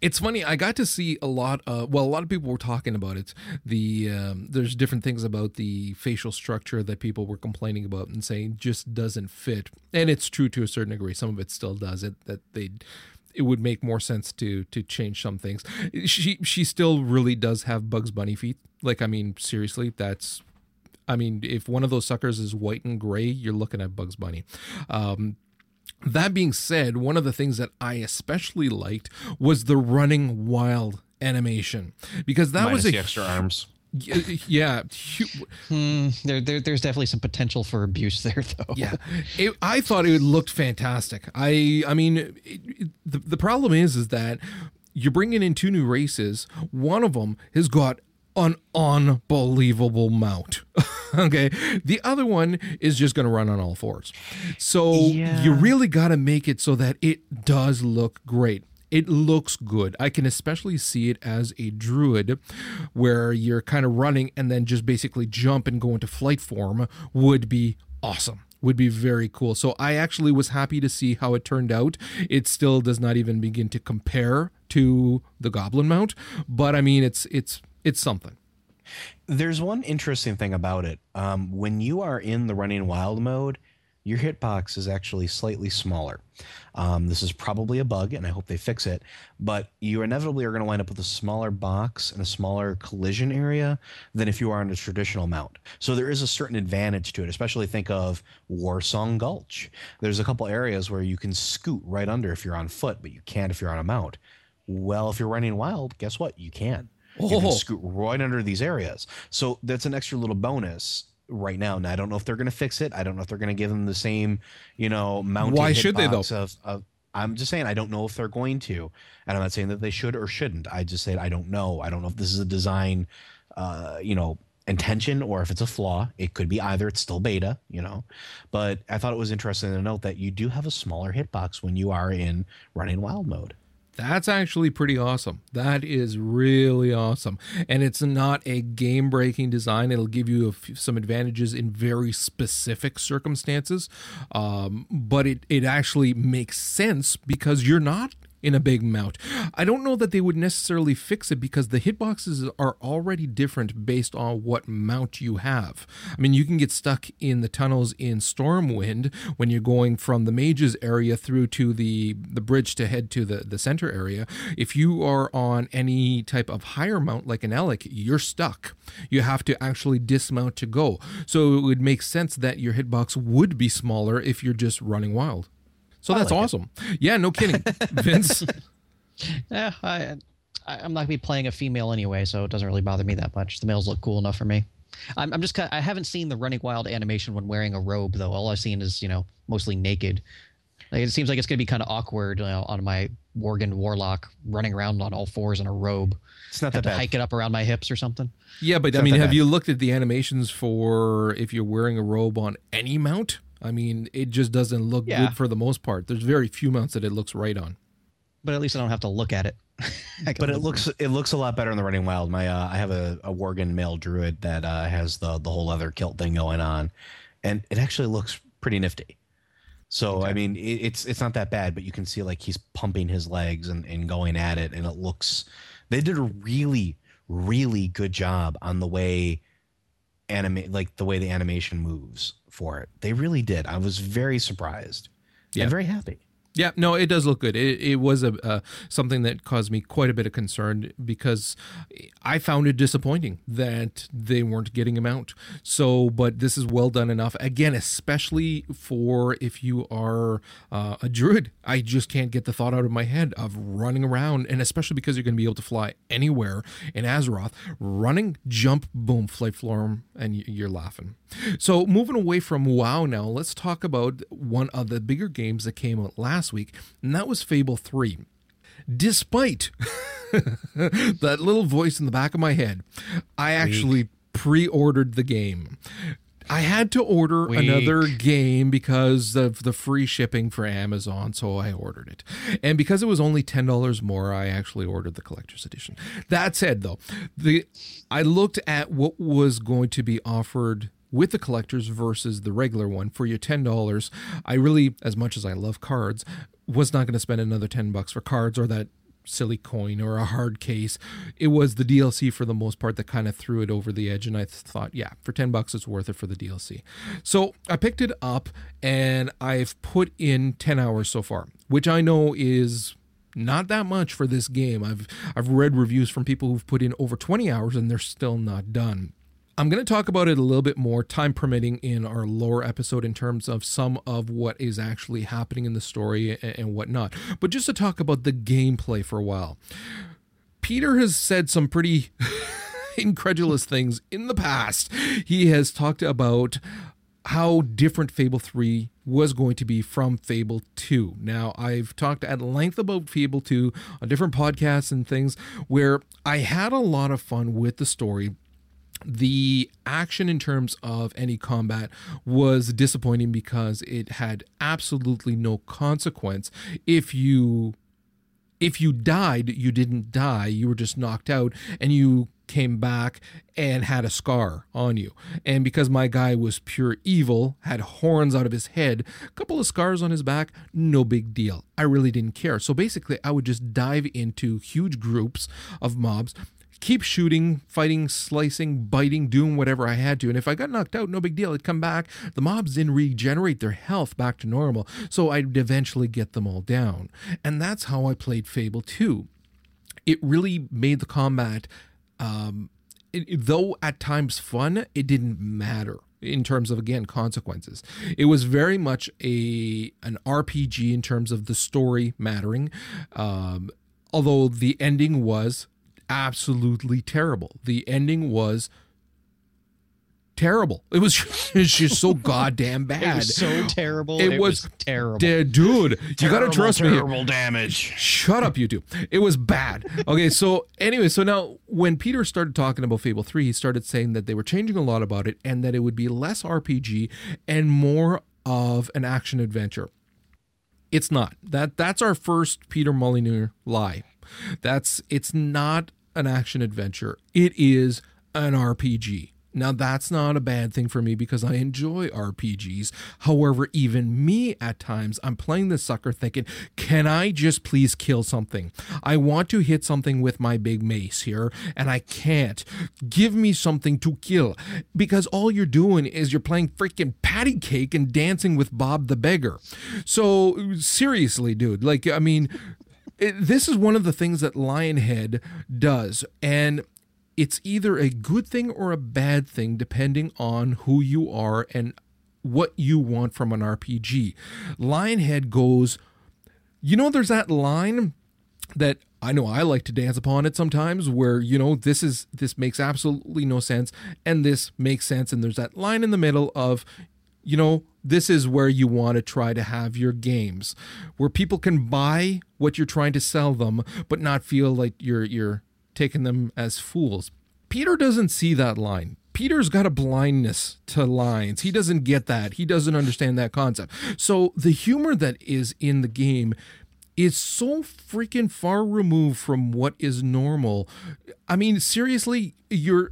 It's funny. I got to see a lot. Of, well, a lot of people were talking about it. The um, there's different things about the facial structure that people were complaining about and saying just doesn't fit. And it's true to a certain degree. Some of it still does. It that they it would make more sense to to change some things. She she still really does have Bugs Bunny feet. Like I mean, seriously, that's. I mean, if one of those suckers is white and gray, you're looking at Bugs Bunny. Um, that being said, one of the things that I especially liked was the running wild animation because that Minus was a the extra arms. yeah hu- Hmm, there, there, there's definitely some potential for abuse there, though. yeah it, i thought it looked fantastic i i mean it, it- the, the problem is is that you're bringing in two new races one of them has got an unbelievable mount (laughs) okay the other one is just going to run on all fours so Yeah. you really got to make it so that it does look great it looks good. I can especially see it as a druid where you're kind of running and then just basically jump and go into flight form would be awesome. Would be very cool. So I actually was happy to see how it turned out. It still does not even begin to compare to the goblin mount, but I mean it's it's it's something. There's one interesting thing about it. Um, when you are in the running wild mode, your hitbox is actually slightly smaller. Um, this is probably a bug, and I hope they fix it. But you inevitably are going to wind up with a smaller box and a smaller collision area than if you are on a traditional mount. So there is a certain advantage to it. Especially think of Warsong Gulch. There's a couple areas where you can scoot right under if you're on foot, but you can't if you're on a mount. Well, if you're running wild, guess what? You can. You can Oh. scoot right under these areas. So that's an extra little bonus right now. And I don't know if they're going to fix it. I don't know if they're going to give them the same, you know, mounting. Why should they, though? Of, of, I'm just saying I don't know if they're going to, and I'm not saying that they should or shouldn't. I just said I don't know. I don't know if this is a design, uh, you know, intention or if it's a flaw. It could be either. It's still beta, you know. But I thought it was interesting to note that you do have a smaller hitbox when you are in running wild mode. That's actually pretty awesome. That is really awesome. And it's not a game breaking design. It'll give you some advantages in very specific circumstances. Um, but it, it actually makes sense because you're not in a big mount. I don't know that they would necessarily fix it because the hitboxes are already different based on what mount you have. I mean, you can get stuck in the tunnels in Stormwind when you're going from the mages area through to the the bridge to head to the the center area. If you are on any type of higher mount like an Elekk, you're stuck. You have to actually dismount to go. So it would make sense that your hitbox would be smaller if you're just running wild. So that's like it. awesome. Yeah, no kidding. (laughs) Vince. (laughs) Yeah, I, I I'm not gonna be playing a female anyway, so it doesn't really bother me that much. The males look cool enough for me. I'm, I'm just kind I haven't seen the running wild animation when wearing a robe though. All I've seen is you know mostly naked. Like, it seems like it's gonna be kind of awkward you know, on my Worgen warlock running around on all fours in a robe. It's not Have that to bad. hike it up around my hips or something. Yeah, but I mean, have bad. you looked at the animations for if you're wearing a robe on any mount? I mean, it just doesn't look Yeah. good for the most part. There's very few mounts that it looks right on. But at least I don't have to look at it. (laughs) I can but it looks it looks a lot better in the running wild. My uh, I have a, a Worgen male druid that uh, has the the whole leather kilt thing going on, and it actually looks pretty nifty. So I mean, it, it's it's not that bad, but you can see like he's pumping his legs and, and going at it, and it looks. They did a really really good job on the way animate like the way the animation moves for it. They really did. I was very surprised. Yeah. and very happy. Yeah, no, it does look good. It, it was a uh, something that caused me quite a bit of concern because I found it disappointing that they weren't getting him out. So, but this is well done enough. Again, especially for if you are uh, a druid, I just can't get the thought out of my head of running around, and especially because you're going to be able to fly anywhere in Azeroth, running, jump, boom, flight form, and you're laughing. So, moving away from WoW now, let's talk about one of the bigger games that came out last week, and that was Fable 3. Despite (laughs) that little voice in the back of my head, I actually pre ordered the game. I had to order Weak. another game because of the free shipping for Amazon, so I ordered it. And because it was only ten dollars more, I actually ordered the collector's edition. That said, though, the I looked at what was going to be offered with the collectors versus the regular one for your ten dollars. I really, as much as I love cards, was not going to spend another ten bucks for cards or that silly coin or a hard case. It was the DLC for the most part that kind of threw it over the edge. And I thought, yeah, for 10 bucks, it's worth it for the DLC. So I picked it up and I've put in 10 hours so far, which I know is not that much for this game. I've I've read reviews from people who've put in over 20 hours and they're still not done. I'm going to talk about it a little bit more, time permitting, in our lore episode in terms of some of what is actually happening in the story and, whatnot. But just to talk about the gameplay for a while, Peter has said some pretty (laughs) incredulous things in the past. He has talked about how different Fable 3 was going to be from Fable 2. Now, I've talked at length about Fable 2 on different podcasts and things where I had a lot of fun with the story the action in terms of any combat was disappointing because it had absolutely no consequence. If you if you died you didn't die. You were just knocked out and you came back and had a scar on you. And because my guy was pure evil had horns out of his head a couple of scars on his back no big deal. I really didn't care. So basically i would just dive into huge groups of mobs keep shooting, fighting, slicing, biting, doing whatever I had to. And if I got knocked out, no big deal. I'd come back. The mobs didn't regenerate their health back to normal. So I'd eventually get them all down. And that's how I played Fable 2. It really made the combat, um, it, though at times fun, it didn't matter in terms of again consequences it was very much a an rpg in terms of the story mattering um, although the ending was absolutely terrible. The ending was terrible. It was (laughs) it's just so (laughs) goddamn bad. It was so terrible. It It, was was, terrible. Da- dude, you got to trust me. Terrible damage. Shut up, YouTube. It was bad. Okay, so anyway, so now when Peter started talking about Fable 3, he started saying that they were changing a lot about it and that it would be less RPG and more of an action adventure. It's not. That that's our first Peter Molyneux lie. That's it's not an action adventure. It is an RPG. Now that's not a bad thing for me because I enjoy RPGs. However, even me at times I'm playing this sucker thinking, can I just please kill something? I want to hit something with my big mace here and I can't. Give me something to kill because all you're doing is you're playing freaking patty cake and dancing with Bob the beggar. So seriously, dude, like I mean it, this is one of the things that Lionhead does, and it's either a good thing or a bad thing depending on who you are and what you want from an RPG. Lionhead goes, you know, there's that line that I know I like to dance upon it sometimes where you know this is this makes absolutely no sense and this makes sense and there's that line in the middle of you know this is where you want to try to have your games where people can buy what you're trying to sell them but not feel like you're you're taking them as fools peter doesn't see that line Peter's got a blindness to lines. He doesn't get that. He doesn't understand that concept. So the humor that is in the game is so freaking far removed from what is normal. I mean, seriously, you're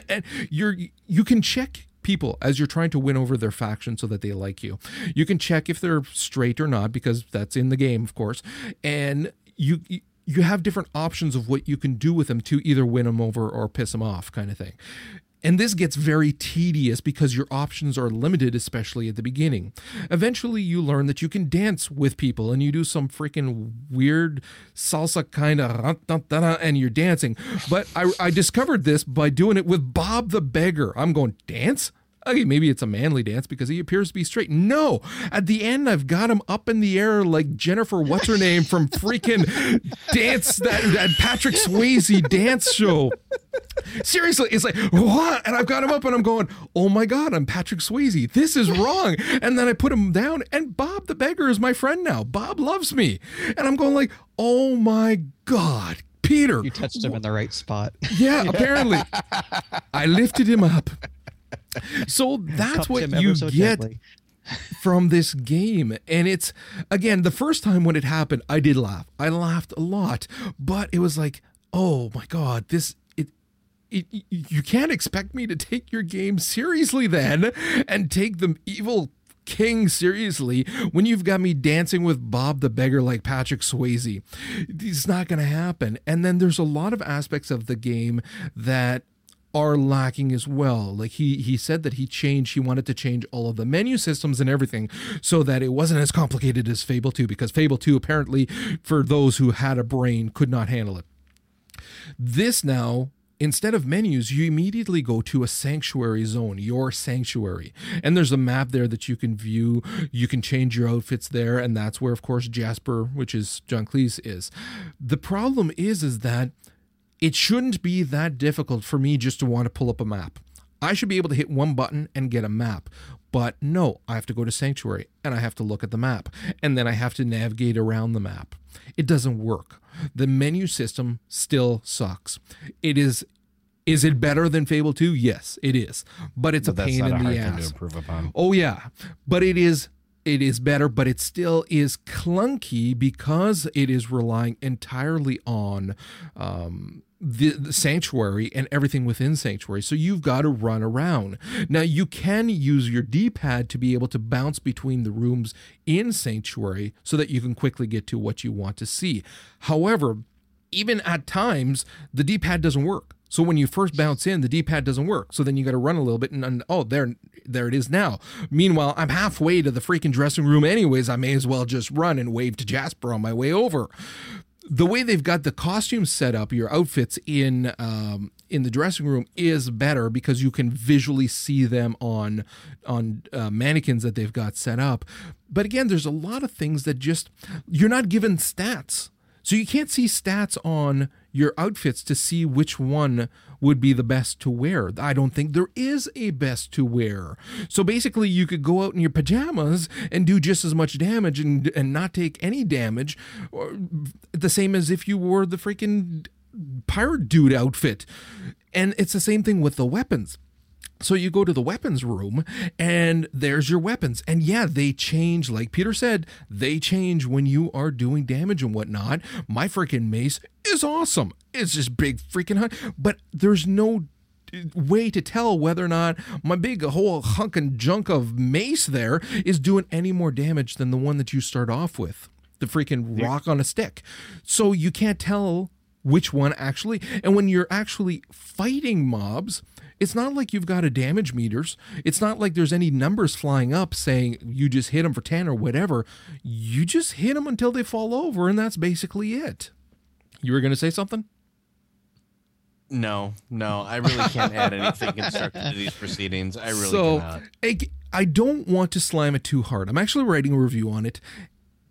(laughs) you're you can check people as you're trying to win over their faction so that they like you. You can check if they're straight or not because that's in the game, of course. And you you have different options of what you can do with them to either win them over or piss them off kind of thing. And this gets very tedious because your options are limited, especially at the beginning. Eventually, you learn that you can dance with people and you do some freaking weird salsa kind of and you're dancing. But I, I discovered this by doing it with Bob the Beggar. I'm going, dance? Okay, maybe it's a manly dance because he appears to be straight. No, at the end, I've got him up in the air like Jennifer, what's her name from freaking dance that, that Patrick Swayze dance show. Seriously, it's like, what? And I've got him up and I'm going, oh my God, I'm Patrick Swayze. This is wrong. And then I put him down and Bob the beggar is my friend now. Bob loves me. And I'm going like, oh my God, Peter. you touched him in the right spot. Yeah, (laughs) apparently. I lifted him up (laughs) So that's what you so get gently. (laughs) from this game. And it's, again, the first time when it happened, I did laugh. I laughed a lot, but it was like, oh my God, this. It, it, you can't expect me to take your game seriously then and take the evil king seriously when you've got me dancing with Bob the beggar like Patrick Swayze. It's not going to happen. And then there's a lot of aspects of the game that are lacking as well. Like he he said that he changed, he wanted to change all of the menu systems and everything so that it wasn't as complicated as Fable 2 because Fable 2 apparently for those who had a brain could not handle it. This now Instead of menus, you immediately go to a sanctuary zone, your sanctuary. And there's a map there that you can view. You can change your outfits there, and that's where, of course, Jasper, which is John Cleese, is. The problem is, is that it shouldn't be that difficult for me just to want to pull up a map. I should be able to hit one button and get a map. But no, I have to go to Sanctuary and I have to look at the map. And then I have to navigate around the map. It doesn't work. The menu system still sucks. It is is it better than Fable 2? Yes, it is. But it's But a pain a in hard the ass. improve upon. Oh yeah, but it is it is better, but it still is clunky because it is relying entirely on um, the, the sanctuary and everything within sanctuary. So you've got to run around. Now you can use your D-pad to be able to bounce between the rooms in sanctuary so that you can quickly get to what you want to see. However, even at times the d-pad doesn't work so when you first bounce in the d-pad doesn't work so then you got to run a little bit and, and oh there there it is now meanwhile i'm halfway to the freaking dressing room anyways i may as well just run and wave to jasper on my way over the way they've got the costumes set up, your outfits in um, in the dressing room is better because you can visually see them on on uh, mannequins that they've got set up. But again, there's a lot of things that just you're not given stats, so you can't see stats on your outfits to see which one would be the best to wear. I don't think there is a best to wear. So basically, you could go out in your pajamas and do just as much damage and and not take any damage, or the same as if you wore the freaking pirate dude outfit. And it's the same thing with the weapons. So you go to the weapons room and there's your weapons. And yeah, they change. Like Peter said, they change when you are doing damage and whatnot. My freaking mace is awesome. It's just big freaking hunt. But there's no way to tell whether or not my big whole hunk and junk of mace there is doing any more damage than the one that you start off with. The freaking rock on a stick. So you can't tell which one actually. And when you're actually fighting mobs, it's not like you've got a damage meters. It's not like there's any numbers flying up saying you just hit them for 10 or whatever. You just hit them until they fall over, and that's basically it. You were going to say something? No, no, I really can't add anything constructive to these proceedings. I really so cannot. I, I don't want to slam it too hard. I'm actually writing a review on it,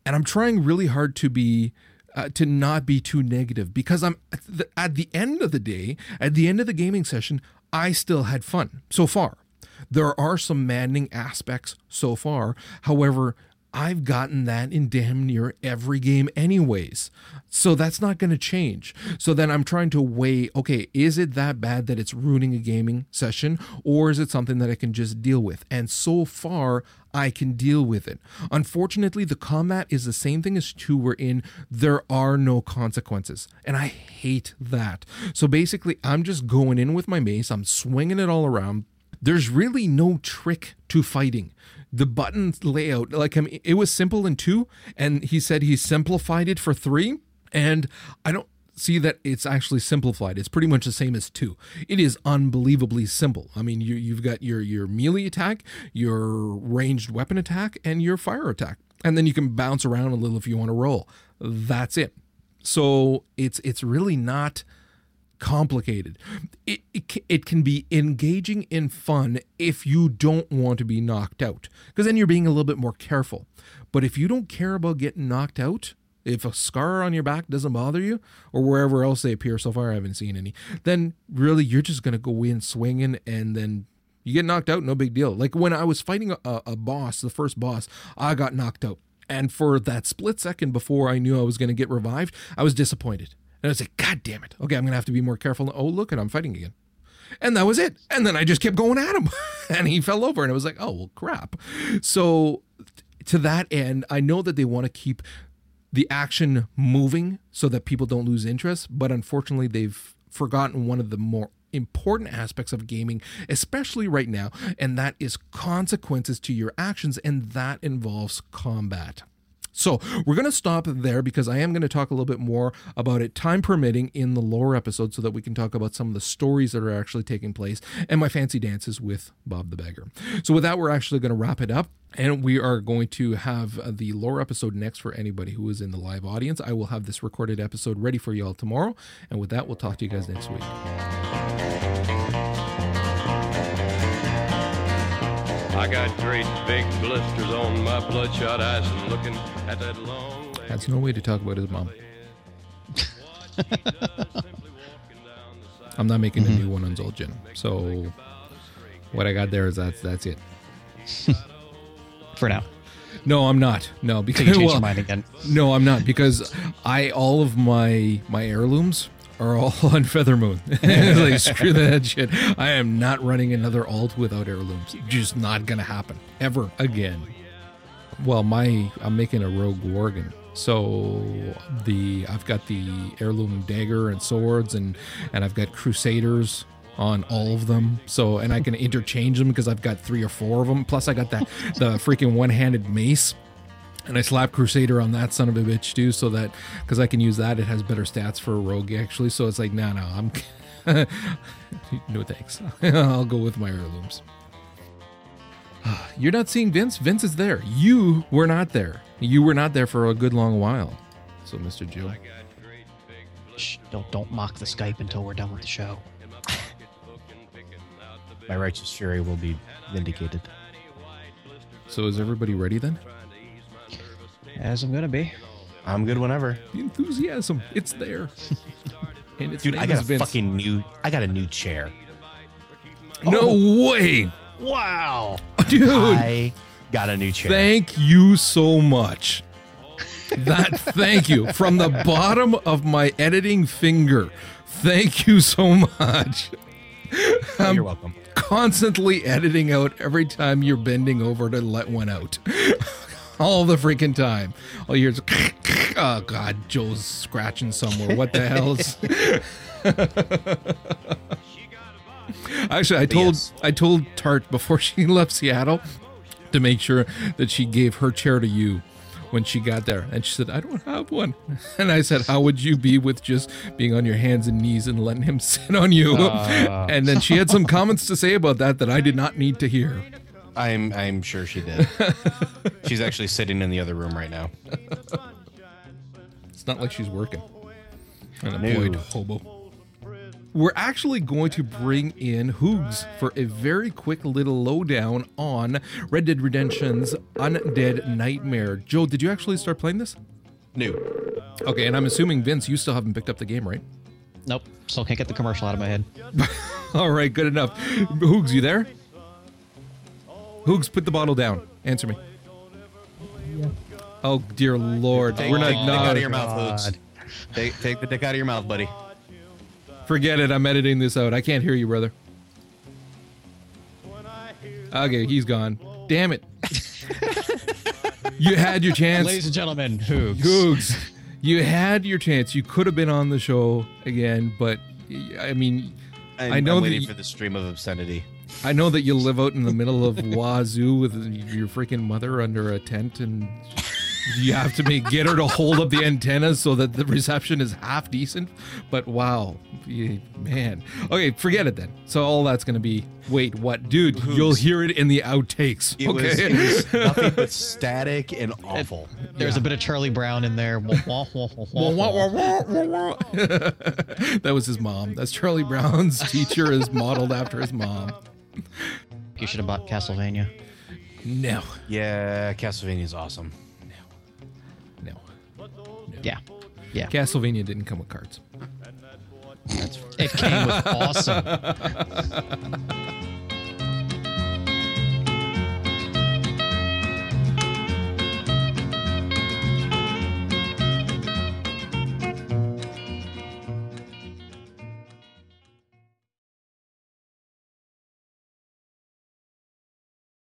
and I'm trying really hard to be uh, to not be too negative because I'm at the, at the end of the day, at the end of the gaming session, I still had fun so far. There are some maddening aspects so far. However, I've gotten that in damn near every game, anyways. So that's not going to change. So then I'm trying to weigh okay, is it that bad that it's ruining a gaming session, or is it something that I can just deal with? And so far, I can deal with it. Unfortunately, the combat is the same thing as 2 we're in. There are no consequences. And I hate that. So basically, I'm just going in with my mace, I'm swinging it all around. There's really no trick to fighting. The button layout like I mean, it was simple in two and he said he simplified it for three and i don't see that it's actually simplified. It's pretty much the same as two. It is unbelievably simple. I mean you, you've got your your melee attack your ranged weapon attack and your fire attack. And then you can bounce around a little if you want to roll. That's it. So it's it's really not complicated. It, it, it can be engaging and fun if you don't want to be knocked out, because then you're being a little bit more careful. But if you don't care about getting knocked out, if a scar on your back doesn't bother you, or wherever else they appear so far, I haven't seen any, then really you're just going to go in swinging and then you get knocked out, no big deal. Like when I was fighting a, a boss, the first boss, I got knocked out. And for that split second before I knew I was going to get revived, I was disappointed. And I was like, God damn it. Okay, I'm going to have to be more careful. Oh, look, and I'm fighting again. And that was it. And then I just kept going at him (laughs) and he fell over and it was like, oh, well, crap. So to that end, I know that they want to keep the action moving so that people don't lose interest, but unfortunately, they've forgotten one of the more important aspects of gaming, especially right now, and that is consequences to your actions, and that involves combat. So we're going to stop there because I am going to talk a little bit more about it, time permitting, in the lore episode so that we can talk about some of the stories that are actually taking place and my fancy dances with Bob the Beggar. So with that, we're actually going to wrap it up. And we are going to have the lore episode next for anybody who is in the live audience. I will have this recorded episode ready for you all tomorrow. And with that, we'll talk to you guys next week. I got great big blisters on my bloodshot eyes from looking at that long. That's no way to talk about his mom. I'm not making a mm-hmm. new one on Zul'jin. So what I got there is that's that's it. For now. No, I'm not. No, Till because you change well, your mind again. no, I'm not because I all of my my heirlooms are all (laughs) on Feathermoon. (laughs) like screw that shit. I am not running another alt without heirlooms. Just not gonna happen ever again. Well, my I'm making a rogue worgen. So the I've got the heirloom dagger and swords and and I've got crusaders on all of them. So and I can interchange them because I've got three or four of them. Plus I got that the freaking one-handed mace. And I slap Crusader on that son of a bitch too, so that because I can use that, it has better stats for a rogue actually. So it's like, no, no, I'm (laughs) no thanks. (laughs) I'll go with my heirlooms. (sighs) You're not seeing Vince. Vince is there. You were not there. You were not there for a good long while. So, Mr. Joe, Shh, don't don't mock the Skype until we're done with the show. (laughs) My righteous fury will be vindicated. so is everybody ready then? As I'm gonna be. I'm good whenever. The enthusiasm, it's there. (laughs) and it's Dude, I got a fucking new I got a new chair. no oh. way, Wow. (laughs) dude. I got a new chair. Thank you so much. That (laughs) thank you from the bottom of my editing finger. Thank you so much. Oh, You're welcome. Constantly editing out every time you're bending over to let one out. All the freaking time. All you hear is, (laughs) oh God, Joe's scratching somewhere. What the hell's? (laughs) Actually, I told Yes. I told Tart before (laughs) she left Seattle to make sure that she gave her chair to you when she got there. And she said, I don't have one. And I said, How would you be with just being on your hands and knees and letting him sit on you? Ah. and then she had some comments to say about that that I did not need to hear. I'm I'm sure she did. (laughs) She's actually sitting in the other room right now. It's not like she's working. Unemployed No. hobo. We're actually going to bring in Hoogs for a very quick little lowdown on Red Dead Redemption's Undead Nightmare. Joe, did you actually start playing this? New. Okay, and I'm assuming Vince, you still haven't picked up the game, right? Nope. Still can't get the commercial out of my head. (laughs) All right, good enough. Hoogs, you there? Hoogs, put the bottle down. Answer me. Oh dear lord, Take, we're not. take the dick out of your no, mouth, Hoogs. Take, take the dick out of your mouth, buddy. forget it. I'm editing this out. I can't hear you, brother. Okay, he's gone. Damn it. (laughs) you had your chance. Ladies and gentlemen, Hoogs. Googs, you had your chance. You could have been on the show again, but I mean, I'm, I know I'm that waiting y- for the stream of obscenity. I know that you live out in the middle of Wazoo with your freaking mother under a tent, and you have to make get her to hold up the antennas so that the reception is half decent. But wow, man. Okay, forget it then. So all that's gonna be. Wait, what, dude? You'll hear it in the outtakes. It was, it was (laughs) nothing but static and awful. There's a bit of Charlie Brown in there. That was his mom. That's Charlie Brown's teacher is modeled after his mom. You should have bought Castlevania. No, Yeah, Castlevania's awesome. no. No. Yeah. Yeah. Castlevania didn't come with cards. It came with awesome. (laughs)